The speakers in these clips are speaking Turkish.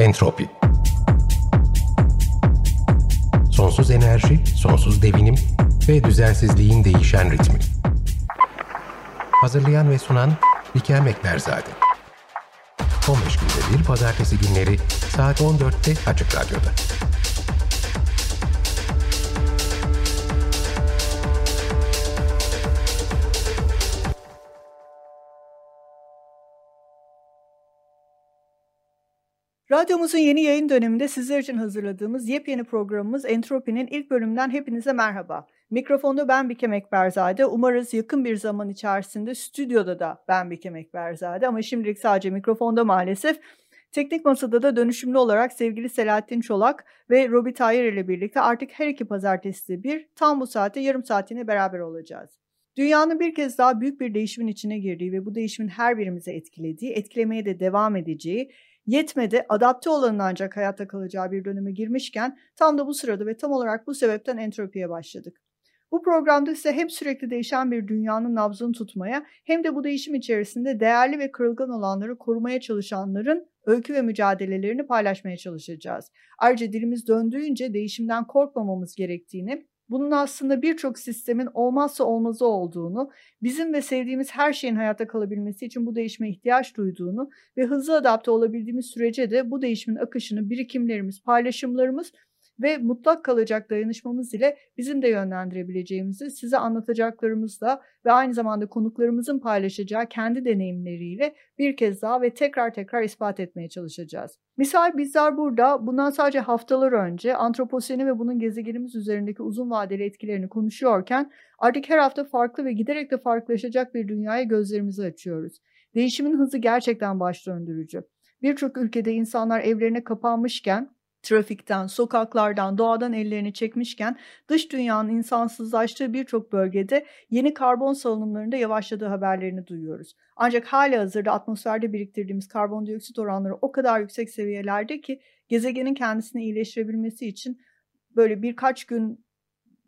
Entropi Sonsuz enerji, sonsuz devinim ve düzensizliğin değişen ritmi. Hazırlayan ve sunan Bikem Ekberzade. 15 günde bir pazartesi günleri saat 14'te Açık Radyo'da. Radyomuzun yeni yayın döneminde sizler için hazırladığımız yepyeni programımız Entropi'nin ilk bölümünden hepinize merhaba. Mikrofonda ben Bikem Ekberzade. Umarız yakın bir zaman içerisinde stüdyoda da ben Bikem Ekberzade ama şimdilik sadece mikrofonda maalesef. Teknik Masada da dönüşümlü olarak sevgili Selahattin Çolak ve Robi Tayyar ile birlikte artık her iki pazartesi bir tam bu saate yarım saatine beraber olacağız. Dünyanın bir kez daha büyük bir değişimin içine girdiği ve bu değişimin her birimize etkilediği, etkilemeye de devam edeceği, yetmedi adapte olanın ancak hayatta kalacağı bir döneme girmişken tam da bu sırada ve tam olarak bu sebepten entropiye başladık. Bu programda ise hem sürekli değişen bir dünyanın nabzını tutmaya hem de bu değişim içerisinde değerli ve kırılgan olanları korumaya çalışanların öykü ve mücadelelerini paylaşmaya çalışacağız. Ayrıca dilimiz döndüğünce değişimden korkmamamız gerektiğini bunun aslında birçok sistemin olmazsa olmazı olduğunu, bizim ve sevdiğimiz her şeyin hayatta kalabilmesi için bu değişime ihtiyaç duyduğunu ve hızlı adapte olabildiğimiz sürece de bu değişimin akışını birikimlerimiz, paylaşımlarımız ve mutlak kalacak dayanışmamız ile bizim de yönlendirebileceğimizi size anlatacaklarımızla ve aynı zamanda konuklarımızın paylaşacağı kendi deneyimleriyle bir kez daha ve tekrar tekrar ispat etmeye çalışacağız. Misal bizler burada bundan sadece haftalar önce antroposeni ve bunun gezegenimiz üzerindeki uzun vadeli etkilerini konuşuyorken artık her hafta farklı ve giderek de farklılaşacak bir dünyaya gözlerimizi açıyoruz. Değişimin hızı gerçekten baş döndürücü. Birçok ülkede insanlar evlerine kapanmışken trafikten, sokaklardan, doğadan ellerini çekmişken dış dünyanın insansızlaştığı birçok bölgede yeni karbon salınımlarında yavaşladığı haberlerini duyuyoruz. Ancak hali hazırda atmosferde biriktirdiğimiz karbondioksit oranları o kadar yüksek seviyelerde ki gezegenin kendisini iyileştirebilmesi için böyle birkaç gün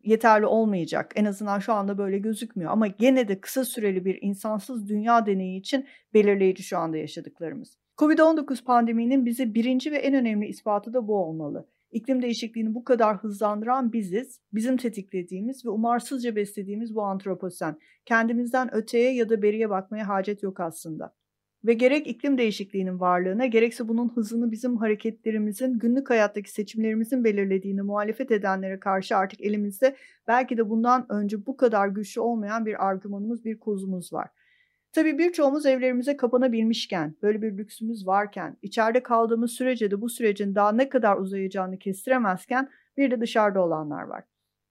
yeterli olmayacak. En azından şu anda böyle gözükmüyor ama gene de kısa süreli bir insansız dünya deneyi için belirleyici şu anda yaşadıklarımız. Covid-19 pandeminin bize birinci ve en önemli ispatı da bu olmalı. İklim değişikliğini bu kadar hızlandıran biziz, bizim tetiklediğimiz ve umarsızca beslediğimiz bu antroposen. Kendimizden öteye ya da beriye bakmaya hacet yok aslında. Ve gerek iklim değişikliğinin varlığına gerekse bunun hızını bizim hareketlerimizin, günlük hayattaki seçimlerimizin belirlediğini muhalefet edenlere karşı artık elimizde belki de bundan önce bu kadar güçlü olmayan bir argümanımız, bir kozumuz var. Tabii birçoğumuz evlerimize kapanabilmişken, böyle bir lüksümüz varken, içeride kaldığımız sürece de bu sürecin daha ne kadar uzayacağını kestiremezken bir de dışarıda olanlar var.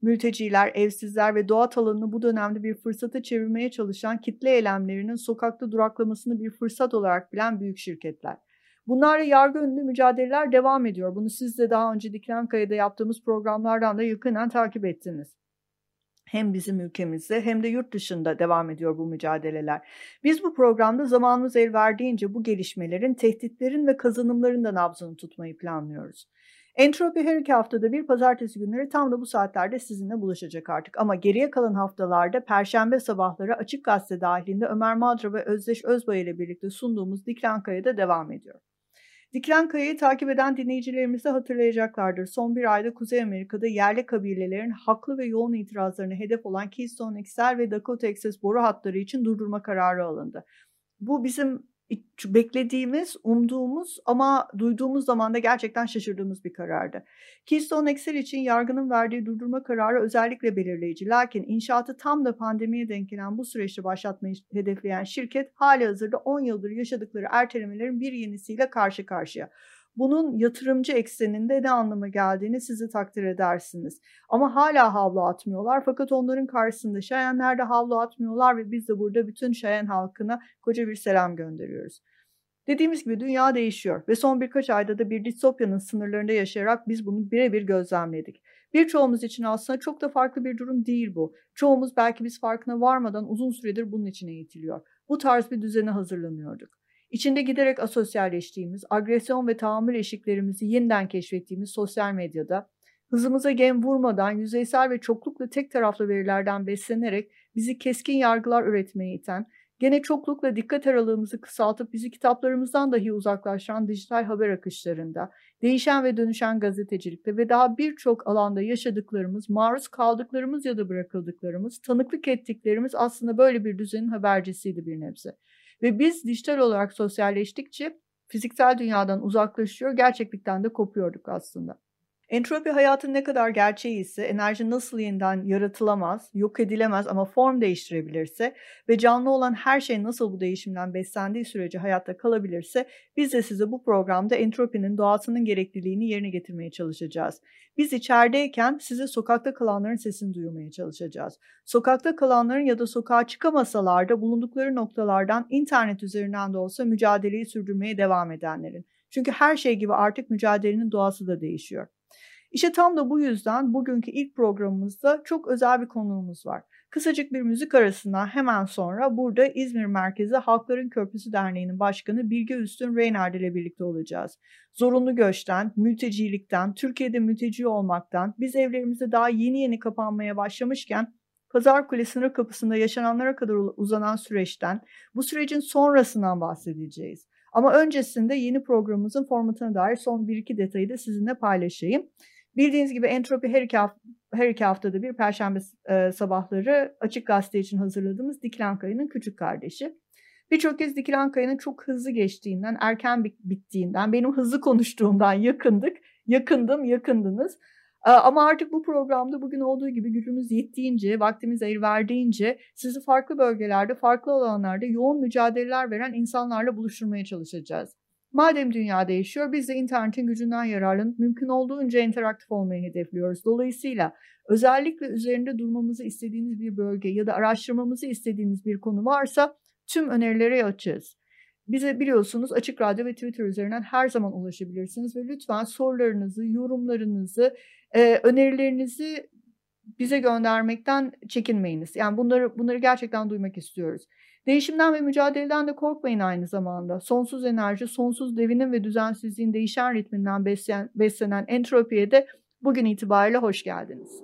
Mülteciler, evsizler ve doğa alanını bu dönemde bir fırsata çevirmeye çalışan kitle eylemlerinin sokakta duraklamasını bir fırsat olarak bilen büyük şirketler. Bunlarla yargı önünde mücadeleler devam ediyor. Bunu siz de daha önce Diklenkaya'da yaptığımız programlardan da yakından takip ettiniz hem bizim ülkemizde hem de yurt dışında devam ediyor bu mücadeleler. Biz bu programda zamanımız el verdiğince bu gelişmelerin, tehditlerin ve kazanımların da nabzını tutmayı planlıyoruz. Entropi her iki haftada bir pazartesi günleri tam da bu saatlerde sizinle buluşacak artık. Ama geriye kalan haftalarda perşembe sabahları Açık Gazete dahilinde Ömer Madra ve Özdeş Özbay ile birlikte sunduğumuz Diklankaya'da devam ediyor. Dikilen Kaya'yı takip eden dinleyicilerimiz de hatırlayacaklardır. Son bir ayda Kuzey Amerika'da yerli kabilelerin haklı ve yoğun itirazlarını hedef olan Keystone XL ve Dakota Access boru hatları için durdurma kararı alındı. Bu bizim beklediğimiz, umduğumuz ama duyduğumuz zaman da gerçekten şaşırdığımız bir karardı. Keystone XL için yargının verdiği durdurma kararı özellikle belirleyici. Lakin inşaatı tam da pandemiye denk gelen bu süreçte başlatmayı hedefleyen şirket hali hazırda 10 yıldır yaşadıkları ertelemelerin bir yenisiyle karşı karşıya. Bunun yatırımcı ekseninde ne anlama geldiğini sizi takdir edersiniz. Ama hala havlu atmıyorlar fakat onların karşısında Şayenler de havlu atmıyorlar ve biz de burada bütün Şayen halkına koca bir selam gönderiyoruz. Dediğimiz gibi dünya değişiyor ve son birkaç ayda da bir distopyanın sınırlarında yaşayarak biz bunu birebir gözlemledik. Birçoğumuz için aslında çok da farklı bir durum değil bu. Çoğumuz belki biz farkına varmadan uzun süredir bunun için eğitiliyor. Bu tarz bir düzene hazırlanıyorduk. İçinde giderek asosyalleştiğimiz, agresyon ve tahammül eşiklerimizi yeniden keşfettiğimiz sosyal medyada, hızımıza gem vurmadan yüzeysel ve çoklukla tek taraflı verilerden beslenerek bizi keskin yargılar üretmeye iten, Gene çoklukla dikkat aralığımızı kısaltıp bizi kitaplarımızdan dahi uzaklaştıran dijital haber akışlarında, değişen ve dönüşen gazetecilikte ve daha birçok alanda yaşadıklarımız, maruz kaldıklarımız ya da bırakıldıklarımız, tanıklık ettiklerimiz aslında böyle bir düzenin habercisiydi bir nebze. Ve biz dijital olarak sosyalleştikçe fiziksel dünyadan uzaklaşıyor, gerçeklikten de kopuyorduk aslında. Entropi hayatın ne kadar gerçeği ise enerji nasıl yeniden yaratılamaz, yok edilemez ama form değiştirebilirse ve canlı olan her şey nasıl bu değişimden beslendiği sürece hayatta kalabilirse biz de size bu programda entropinin doğasının gerekliliğini yerine getirmeye çalışacağız. Biz içerideyken size sokakta kalanların sesini duyurmaya çalışacağız. Sokakta kalanların ya da sokağa çıkamasalar da bulundukları noktalardan internet üzerinden de olsa mücadeleyi sürdürmeye devam edenlerin. Çünkü her şey gibi artık mücadelenin doğası da değişiyor. İşte tam da bu yüzden bugünkü ilk programımızda çok özel bir konuğumuz var. Kısacık bir müzik arasından hemen sonra burada İzmir merkezi Halkların Köprüsü Derneği'nin başkanı Bilge Üstün Reynard ile birlikte olacağız. Zorunlu göçten, mültecilikten, Türkiye'de mülteci olmaktan, biz evlerimize daha yeni yeni kapanmaya başlamışken Pazar Kule sınır kapısında yaşananlara kadar uzanan süreçten, bu sürecin sonrasından bahsedeceğiz. Ama öncesinde yeni programımızın formatına dair son bir iki detayı da sizinle paylaşayım. Bildiğiniz gibi Entropi her iki, hafta, her iki haftada bir Perşembe e, sabahları Açık Gazete için hazırladığımız Dikilen Kaya'nın küçük kardeşi. Birçok kez Dikilen Kaya'nın çok hızlı geçtiğinden, erken bittiğinden, benim hızlı konuştuğumdan yakındık. Yakındım, yakındınız. E, ama artık bu programda bugün olduğu gibi gücümüz yettiğince, vaktimiz el verdiğince sizi farklı bölgelerde, farklı alanlarda yoğun mücadeleler veren insanlarla buluşturmaya çalışacağız. Madem dünya değişiyor biz de internetin gücünden yararlanıp mümkün olduğunca interaktif olmayı hedefliyoruz. Dolayısıyla özellikle üzerinde durmamızı istediğiniz bir bölge ya da araştırmamızı istediğiniz bir konu varsa tüm önerilere açığız. Bize biliyorsunuz Açık Radyo ve Twitter üzerinden her zaman ulaşabilirsiniz ve lütfen sorularınızı, yorumlarınızı, e, önerilerinizi bize göndermekten çekinmeyiniz. Yani bunları bunları gerçekten duymak istiyoruz. Değişimden ve mücadeleden de korkmayın aynı zamanda. Sonsuz enerji, sonsuz devinin ve düzensizliğin değişen ritminden beslenen, entropiye de bugün itibariyle hoş geldiniz.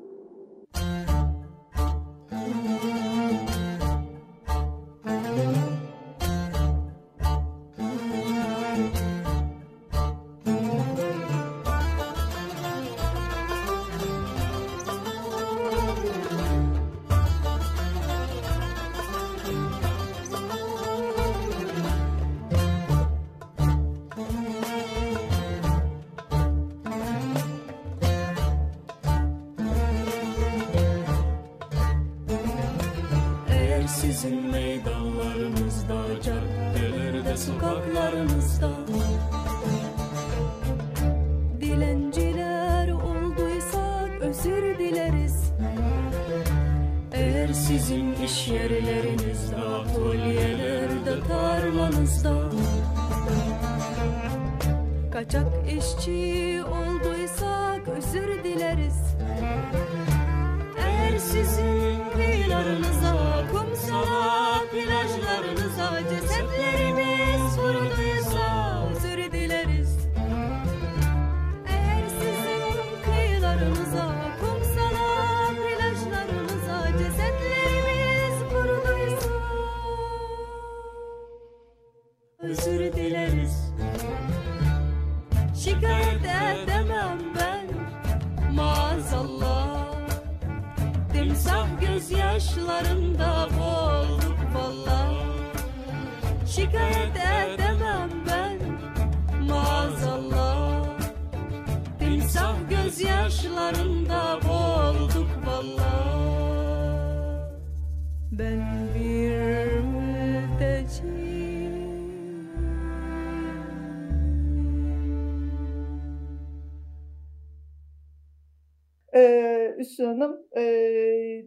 Üssü Hanım e,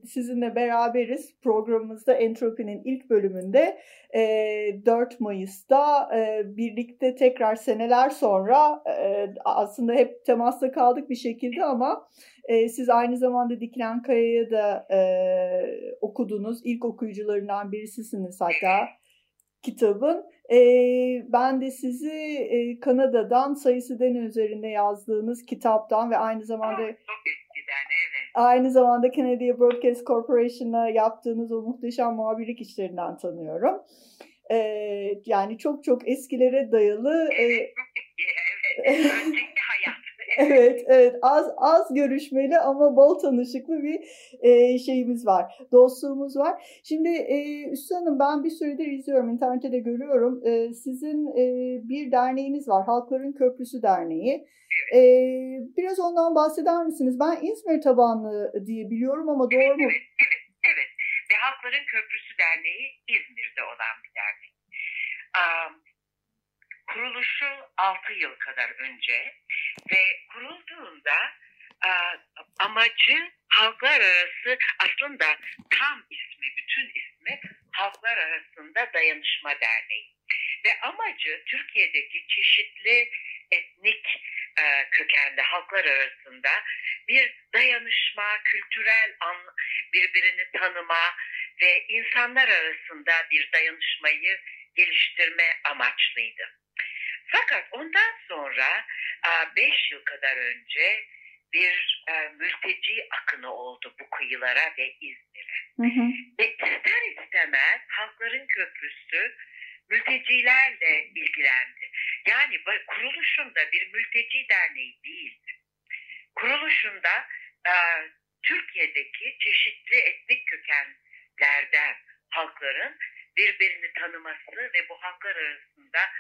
sizinle beraberiz. Programımızda Entropi'nin ilk bölümünde e, 4 Mayıs'ta e, birlikte tekrar seneler sonra e, aslında hep temasta kaldık bir şekilde ama e, siz aynı zamanda Dikilen Kaya'yı da e, okudunuz. İlk okuyucularından birisisiniz hatta kitabın. E, ben de sizi e, Kanada'dan sayısı den üzerinde yazdığınız kitaptan ve aynı zamanda... Aynı zamanda Canadian Broadcast Corporation'a yaptığınız o muhteşem muhabirlik işlerinden tanıyorum. Ee, yani çok çok eskilere dayalı. E... evet. Evet, evet. Az az görüşmeli ama bol tanışıklı bir e, şeyimiz var. Dostluğumuz var. Şimdi e, Üstü Hanım ben bir süredir izliyorum. internette de görüyorum. E, sizin e, bir derneğiniz var. Halkların Köprüsü Derneği. E, biraz ondan bahseder misiniz? Ben İzmir tabanlı diye biliyorum ama doğru mu? Evet, evet, evet. Ve Halkların Köprüsü Derneği İzmir'de olan bir dernek. Um, kuruluşu 6 yıl kadar önce ve kurulduğunda amacı halklar arası aslında tam ismi, bütün ismi Halklar Arasında Dayanışma Derneği. Ve amacı Türkiye'deki çeşitli etnik e, kökenli halklar arasında bir dayanışma, kültürel an, birbirini tanıma ve insanlar arasında bir dayanışmayı geliştirme amaçlıydı. Fakat ondan sonra 5 yıl kadar önce bir e, mülteci akını oldu bu kıyılara ve İzmir'e. Ve ister istemez Halkların Köprüsü mültecilerle ilgilendi. Yani kuruluşunda bir mülteci derneği değildi. Kuruluşunda e, Türkiye'deki çeşitli etnik kökenlerden halkların birbirini tanıması ve bu halklar arasında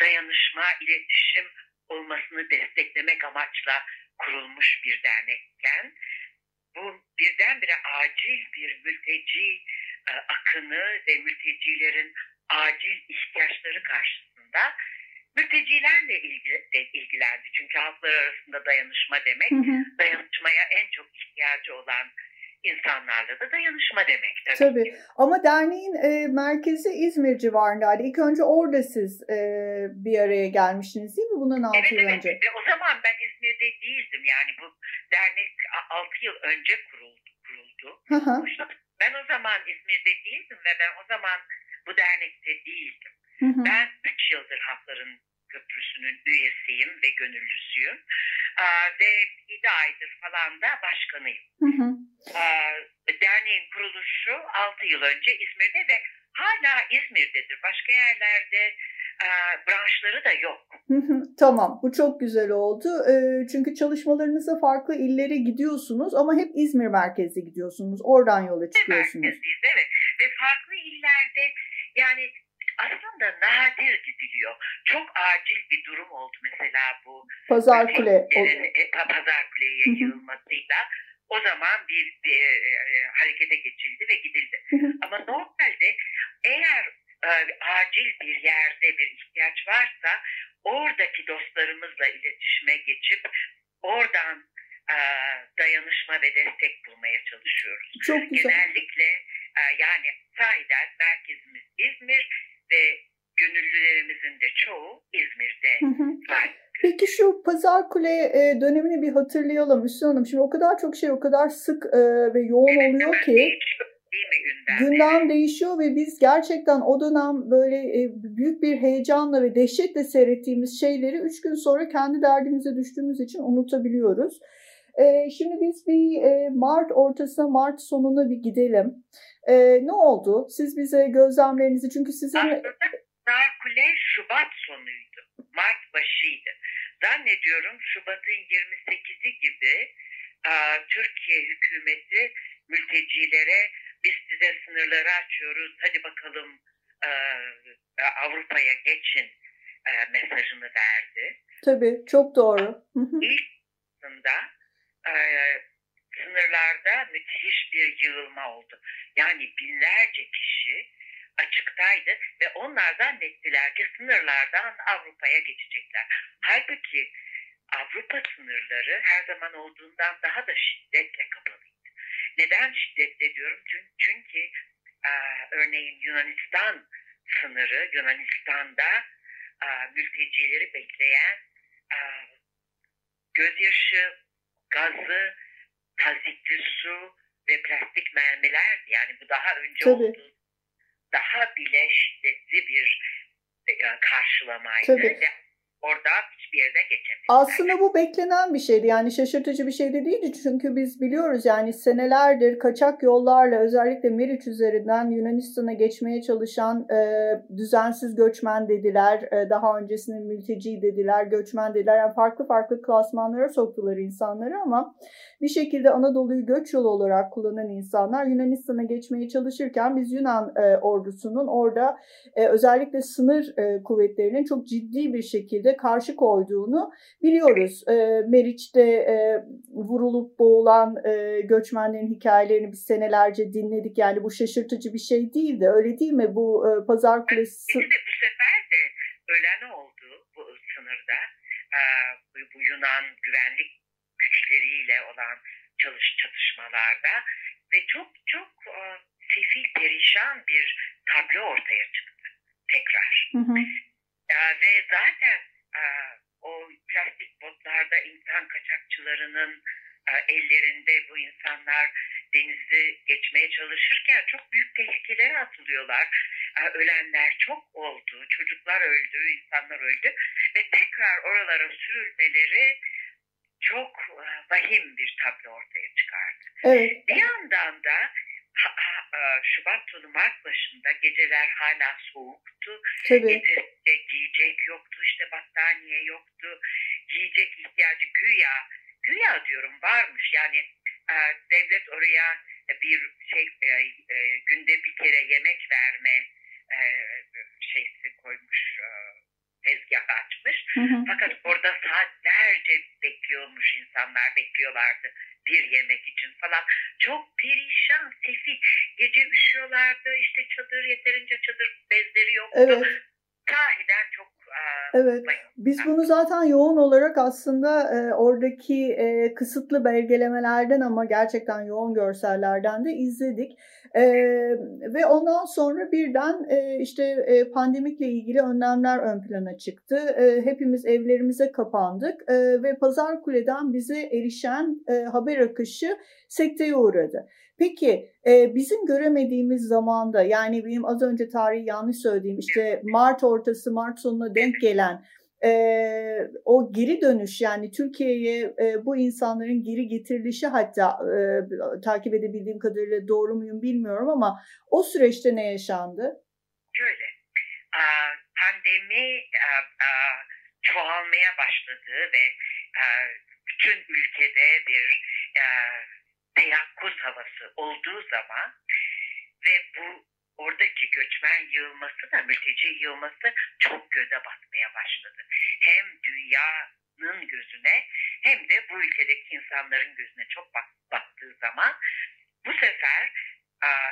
dayanışma, iletişim olmasını desteklemek amaçla kurulmuş bir dernekken bu birdenbire acil bir mülteci e, akını ve mültecilerin acil ihtiyaçları karşısında mültecilerle ilgili, ilgilendi. Çünkü halklar arasında dayanışma demek, hı hı. dayanışmaya en çok ihtiyacı olan insanlarla da dayanışma demek tabii. Tabii. Ama derneğin e, merkezi İzmir civarındaydı. İlk önce orada siz e, bir araya gelmiştiniz değil mi bundan 6 evet, yıl evet. önce? Ve o zaman ben İzmir'de değildim. Yani bu dernek 6 yıl önce kuruldu. kuruldu. Hı hı. Ben o zaman İzmir'de değildim ve ben o zaman bu dernekte değildim. Hı hı. Ben 3 yıldır Hakların Köprüsü'nün üyesiyim ve gönüllüsüyüm. Aa, ve 7 aydır falan da başkanıyım. Hı hı. Aa, derneğin kuruluşu 6 yıl önce İzmir'de ve hala İzmir'dedir. Başka yerlerde e, branşları da yok. tamam bu çok güzel oldu. E, çünkü çalışmalarınızda farklı illere gidiyorsunuz ama hep İzmir merkezli gidiyorsunuz. Oradan yola çıkıyorsunuz. Merkezliyiz evet ve farklı illerde yani aslında nadir gidiliyor. Çok acil bir durum oldu mesela bu Pazar Kule. E, Pazar Kule'ye yayılmasıyla. O zaman bir, bir e, e, harekete geçildi ve gidildi. Ama normalde eğer e, acil bir yerde bir ihtiyaç varsa oradaki dostlarımızla iletişime geçip oradan e, dayanışma ve destek bulmaya çalışıyoruz. Çok güzel. Genellikle e, yani sahiden merkezimiz İzmir ve gönüllülerimizin de çoğu İzmir'de var. Peki şu Pazar Kule e, dönemini bir hatırlayalım Üstün Hanım. Şimdi o kadar çok şey o kadar sık e, ve yoğun evet, oluyor ki değişiyor, değil mi gündem? gündem değişiyor ve biz gerçekten o dönem böyle e, büyük bir heyecanla ve dehşetle seyrettiğimiz şeyleri üç gün sonra kendi derdimize düştüğümüz için unutabiliyoruz. E, şimdi biz bir e, Mart ortasına, Mart sonuna bir gidelim. E, ne oldu? Siz bize gözlemlerinizi çünkü sizin... Aslında Pazar Kule Şubat sonuydu. Mart başıydı. Zannediyorum Şubat'ın 28'i gibi e, Türkiye hükümeti mültecilere biz size sınırları açıyoruz hadi bakalım e, Avrupa'ya geçin e, mesajını verdi. Tabii çok doğru. İlk e, sınırlarda müthiş bir yığılma oldu. Yani binlerce kişi açıktaydı ve onlar zannettiler ki sınırlardan Avrupa'ya geçecekler. Halbuki Avrupa sınırları her zaman olduğundan daha da şiddetle kapalıydı. Neden şiddetle diyorum? Çünkü, e, örneğin Yunanistan sınırı, Yunanistan'da e, mültecileri bekleyen e, gözyaşı, gazı, tazikli su ve plastik mermiler yani bu daha önce Tabii. oldu daha bile şiddetli bir e, karşılamaydı. Tabii. Oradan hiçbir yere geçemediler. Aslında bu beklenen bir şeydi. Yani şaşırtıcı bir şey de değildi. Çünkü biz biliyoruz yani senelerdir kaçak yollarla özellikle Meriç üzerinden Yunanistan'a geçmeye çalışan e, düzensiz göçmen dediler. E, daha öncesinde mülteci dediler, göçmen dediler. Yani farklı farklı klasmanlara soktular insanları ama bir şekilde Anadolu'yu göç yolu olarak kullanan insanlar Yunanistan'a geçmeye çalışırken biz Yunan e, ordusunun orada e, özellikle sınır e, kuvvetlerinin çok ciddi bir şekilde karşı koyduğunu biliyoruz. E, Meriç'te e, vurulup boğulan e, göçmenlerin hikayelerini biz senelerce dinledik. Yani bu şaşırtıcı bir şey değildi. Öyle değil mi? Bu e, pazar kulesi... Bir de bu sefer de ölen oldu bu sınırda. E, bu Yunan güvenlik güçleriyle olan çalış çatışmalarda ve çok çok e, sefil perişan bir tablo ortaya çıktı tekrar. Hı hı. E, ve zaten e, o plastik botlarda insan kaçakçılarının e, ellerinde bu insanlar denizi geçmeye çalışırken çok büyük tehlikelere atılıyorlar. E, ölenler çok oldu, çocuklar öldü, insanlar öldü ve tekrar oralara sürülmeleri çok e, vahim bir tablo ortaya çıkardı. Evet. Bir yandan da ha, ha, e, Şubat sonu Mart başında geceler hala soğuktu. Tabii. Yeterince giyecek yoktu, işte battaniye yoktu. Yiyecek ihtiyacı güya, güya diyorum varmış. Yani e, devlet oraya bir şey günde bir kere yemek verme şeysi koymuş tezgah açmış. Hı hı. Fakat orada saatlerce bekliyormuş insanlar bekliyorlardı bir yemek için falan. Çok perişan, sefil. Gece üşüyorlardı işte çadır yeterince çadır bezleri yoktu. Evet. Sahiden çok Evet, biz bunu zaten yoğun olarak aslında e, oradaki e, kısıtlı belgelemelerden ama gerçekten yoğun görsellerden de izledik. E, ve ondan sonra birden e, işte e, pandemikle ilgili önlemler ön plana çıktı. E, hepimiz evlerimize kapandık e, ve Pazar Kule'den bize erişen e, haber akışı sekteye uğradı. Peki e, bizim göremediğimiz zamanda yani benim az önce tarihi yanlış söylediğim işte Mart ortası Mart sonuna denk gelen e, o geri dönüş yani Türkiye'ye e, bu insanların geri getirilişi hatta e, takip edebildiğim kadarıyla doğru muyum bilmiyorum ama o süreçte ne yaşandı? Şöyle pandemi çoğalmaya başladı ve bütün ülkede bir teyakkuz havası olduğu zaman ve bu oradaki göçmen yığılması da mülteci yığılması çok göze batmaya başladı. Hem dünyanın gözüne hem de bu ülkedeki insanların gözüne çok battığı zaman bu sefer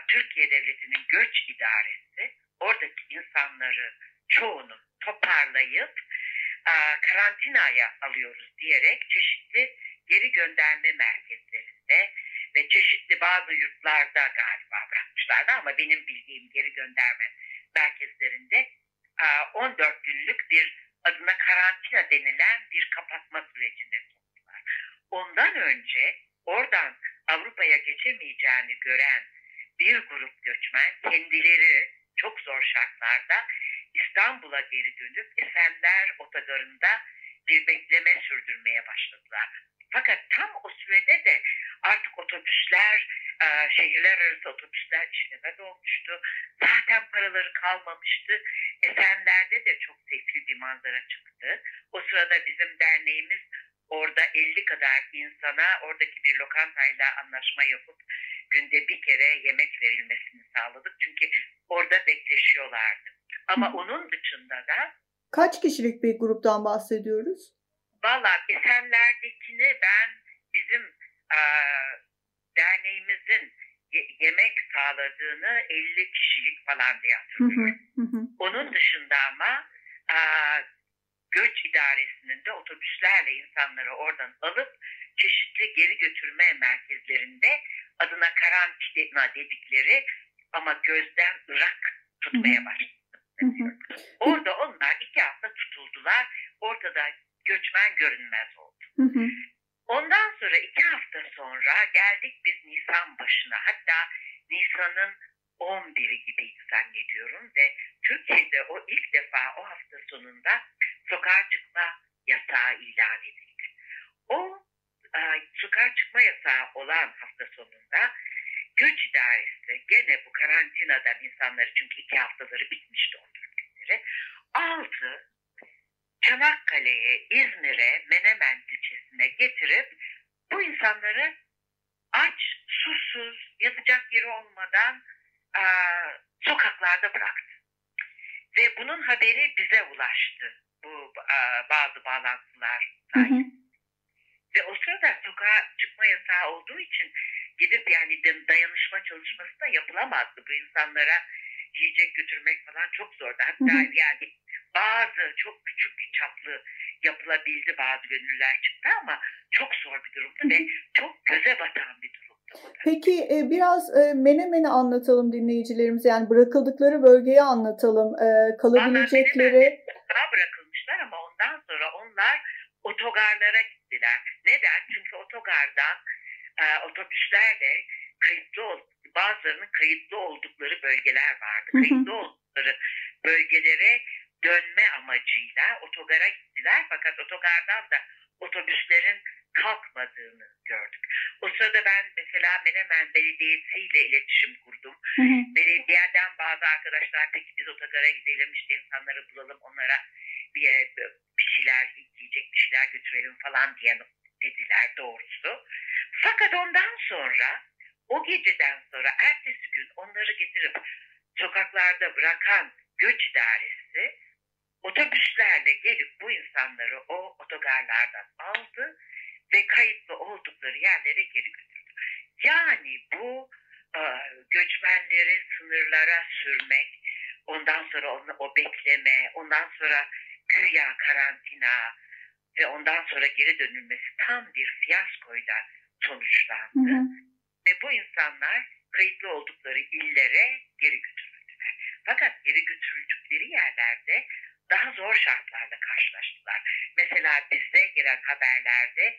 Türkiye Devleti'nin göç idaresi oradaki insanları çoğunu toparlayıp karantinaya alıyoruz diyerek çeşitli geri gönderme merkezlerinde ve çeşitli bazı yurtlarda galiba bırakmışlardı ama benim bildiğim geri gönderme merkezlerinde 14 günlük bir adına karantina denilen bir kapatma sürecinde soktular. Ondan önce oradan Avrupa'ya geçemeyeceğini gören bir grup göçmen kendileri çok zor şartlarda İstanbul'a geri dönüp Esenler Otogarı'nda bir bekleme sürdürmeye başladılar. Fakat tam o sürede de artık otobüsler, e, şehirler arası otobüsler işleme olmuştu. Zaten paraları kalmamıştı. Esenler'de de çok sefil bir manzara çıktı. O sırada bizim derneğimiz orada 50 kadar insana oradaki bir lokantayla anlaşma yapıp günde bir kere yemek verilmesini sağladık. Çünkü orada bekleşiyorlardı. Ama onun dışında da Kaç kişilik bir gruptan bahsediyoruz? Valla Esenler'dekini ben bizim e, derneğimizin ye- yemek sağladığını 50 kişilik falan diye hatırlıyorum. Onun dışında ama e, göç idaresinin de otobüslerle insanları oradan alıp çeşitli geri götürme merkezlerinde adına karantina dedikleri ama gözden ırak tutmaya başladı. Orada onlar iki hafta tutuldular. Ortada göçmen görünmez oldu. Ondan sonra iki hafta sonra geldik biz Nisan başına. Hatta Nisan'ın 11'i gibiydi zannediyorum ve Türkiye'de o ilk defa o hafta sonunda sokağa çıkma yasağı ilan edildi. O e, sokağa çıkma yasağı olan hafta sonunda göç idaresi gene bu karantinadan insanları çünkü iki haftaları bitmişti 14 günleri aldı Çanakkale'ye, İzmir'e, Menemen ilçesine getirip bu insanları aç, susuz, yatacak yeri olmadan a, sokaklarda bıraktı. Ve bunun haberi bize ulaştı. Bu a, bazı bağlantılar sayesinde. Ve o sırada sokağa çıkma yasağı olduğu için gidip yani dayanışma çalışması da yapılamazdı. Bu insanlara yiyecek götürmek falan çok zordu. Hatta hı hı. yani bazı çok küçük çaplı yapılabildi bazı gönüller çıktı ama çok zor bir durumdu ve çok göze batan bir durumdu. Peki e, biraz e, Menemen'i anlatalım dinleyicilerimize. Yani bırakıldıkları bölgeyi anlatalım. E, kalabilecekleri... Daha bırakılmışlar ama ondan sonra onlar otogarlara gittiler. Neden? Çünkü otogardan otobüslerle kayıtlı bazılarının kayıtlı oldukları bölgeler vardı. Kayıtlı oldukları bölgelere dönme amacıyla otogara gittiler. Fakat otogardan da otobüslerin kalkmadığını gördük. O sırada ben mesela Menemen Belediyesi ile iletişim kurdum. Hı hı. Belediyeden bazı arkadaşlar peki biz otogara gidelim işte insanları bulalım onlara bir, bir şeyler yiyecek bir şeyler götürelim falan diye dediler doğrusu. Fakat ondan sonra o geceden sonra ertesi gün onları getirip sokaklarda bırakan göç idaresi otobüslerle gelip bu insanları o otogarlardan aldı ve kayıtlı oldukları yerlere geri götürdü. Yani bu e, göçmenleri sınırlara sürmek, ondan sonra onu, o bekleme, ondan sonra güya karantina ve ondan sonra geri dönülmesi tam bir fiyaskoyla sonuçlandı. Hı hı. Ve bu insanlar kayıtlı oldukları illere geri götürüldüler. Fakat geri götürüldükleri yerlerde daha zor şartlarla karşılaştılar. Mesela bizde gelen haberlerde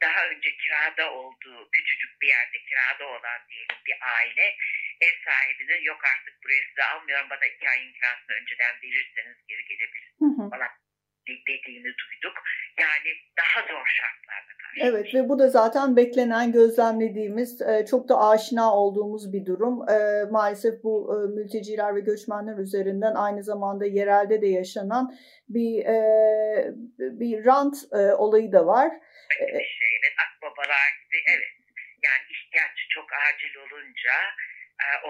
daha önce kirada olduğu küçücük bir yerde kirada olan diyelim bir aile ev sahibinin yok artık burayı size almıyorum bana iki ayın kirasını önceden verirseniz geri gelebilirsiniz falan dediğini duyduk. Yani daha zor şartlarla karşı. Evet ve bu da zaten beklenen, gözlemlediğimiz, e, çok da aşina olduğumuz bir durum. E, maalesef bu e, mülteciler ve göçmenler üzerinden aynı zamanda yerelde de yaşanan bir bir rant olayı da var. Evet, şey, evet akbabalar gibi evet. Yani ihtiyaç çok acil olunca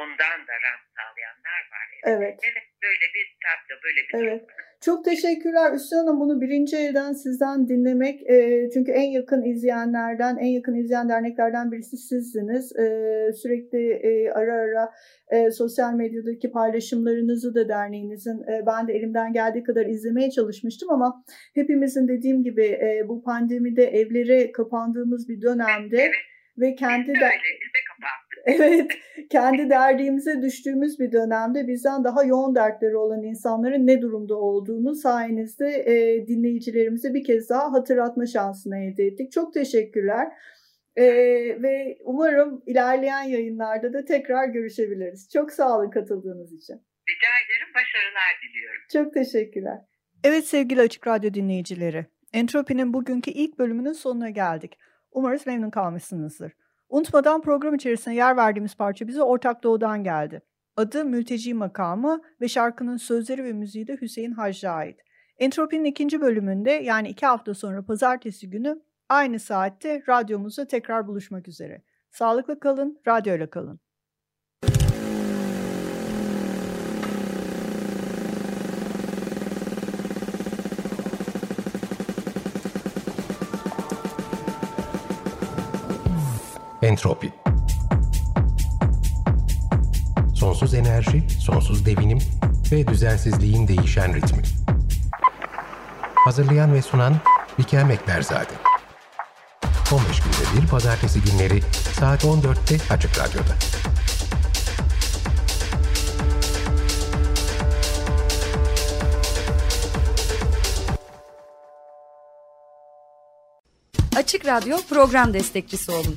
ondan da rant sağlayanlar var. Evet. evet. böyle bir tablo, böyle bir evet. durum. Çok teşekkürler Üstün Hanım. Bunu birinci elden sizden dinlemek. E, çünkü en yakın izleyenlerden, en yakın izleyen derneklerden birisi sizsiniz. E, sürekli e, ara ara e, sosyal medyadaki paylaşımlarınızı da derneğinizin e, ben de elimden geldiği kadar izlemeye çalışmıştım ama hepimizin dediğim gibi e, bu pandemide evlere kapandığımız bir dönemde evet. ve kendi de... Öyle, Evet, kendi derdiğimize düştüğümüz bir dönemde bizden daha yoğun dertleri olan insanların ne durumda olduğunu sayenizde e, dinleyicilerimize bir kez daha hatırlatma şansını elde ettik. Çok teşekkürler. E, ve umarım ilerleyen yayınlarda da tekrar görüşebiliriz. Çok sağ olun katıldığınız için. Rica ederim, başarılar diliyorum. Çok teşekkürler. Evet sevgili Açık Radyo dinleyicileri, Entropi'nin bugünkü ilk bölümünün sonuna geldik. Umarız memnun kalmışsınızdır. Unutmadan program içerisinde yer verdiğimiz parça bize Ortak Doğu'dan geldi. Adı Mülteci Makamı ve şarkının sözleri ve müziği de Hüseyin Hacı'ya ait. Entropi'nin ikinci bölümünde yani iki hafta sonra pazartesi günü aynı saatte radyomuzda tekrar buluşmak üzere. Sağlıklı kalın, radyoyla kalın. Entropi Sonsuz enerji, sonsuz devinim ve düzensizliğin değişen ritmi. Hazırlayan ve sunan Bikem Ekberzade. 15 günde bir pazartesi günleri saat 14'te Açık Radyo'da. Açık Radyo program destekçisi olun